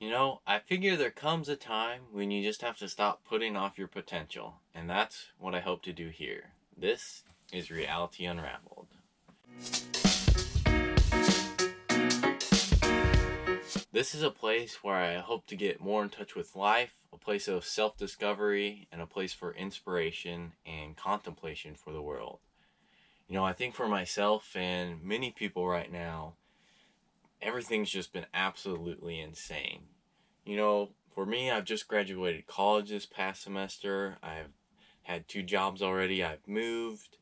You know, I figure there comes a time when you just have to stop putting off your potential, and that's what I hope to do here. This is Reality Unraveled. This is a place where I hope to get more in touch with life, a place of self discovery, and a place for inspiration and contemplation for the world. You know, I think for myself and many people right now, everything's just been absolutely insane. You know, for me, I've just graduated college this past semester. I've had two jobs already. I've moved.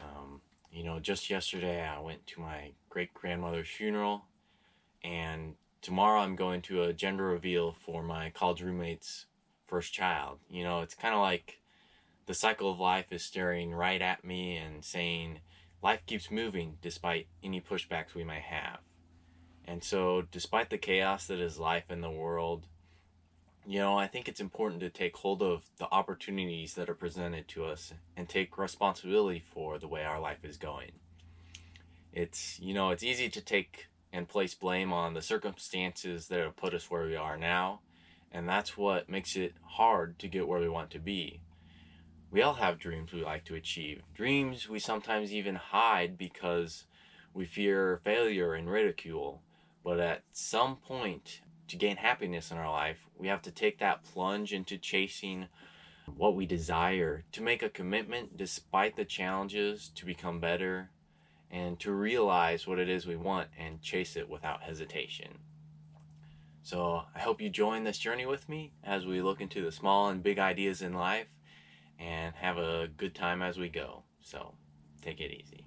Um, you know, just yesterday I went to my great grandmother's funeral, and tomorrow I'm going to a gender reveal for my college roommate's first child. You know, it's kind of like the cycle of life is staring right at me and saying, life keeps moving despite any pushbacks we may have. And so, despite the chaos that is life in the world, you know, I think it's important to take hold of the opportunities that are presented to us and take responsibility for the way our life is going. It's, you know, it's easy to take and place blame on the circumstances that have put us where we are now, and that's what makes it hard to get where we want to be. We all have dreams we like to achieve, dreams we sometimes even hide because we fear failure and ridicule. But at some point, to gain happiness in our life, we have to take that plunge into chasing what we desire, to make a commitment despite the challenges, to become better, and to realize what it is we want and chase it without hesitation. So I hope you join this journey with me as we look into the small and big ideas in life and have a good time as we go. So take it easy.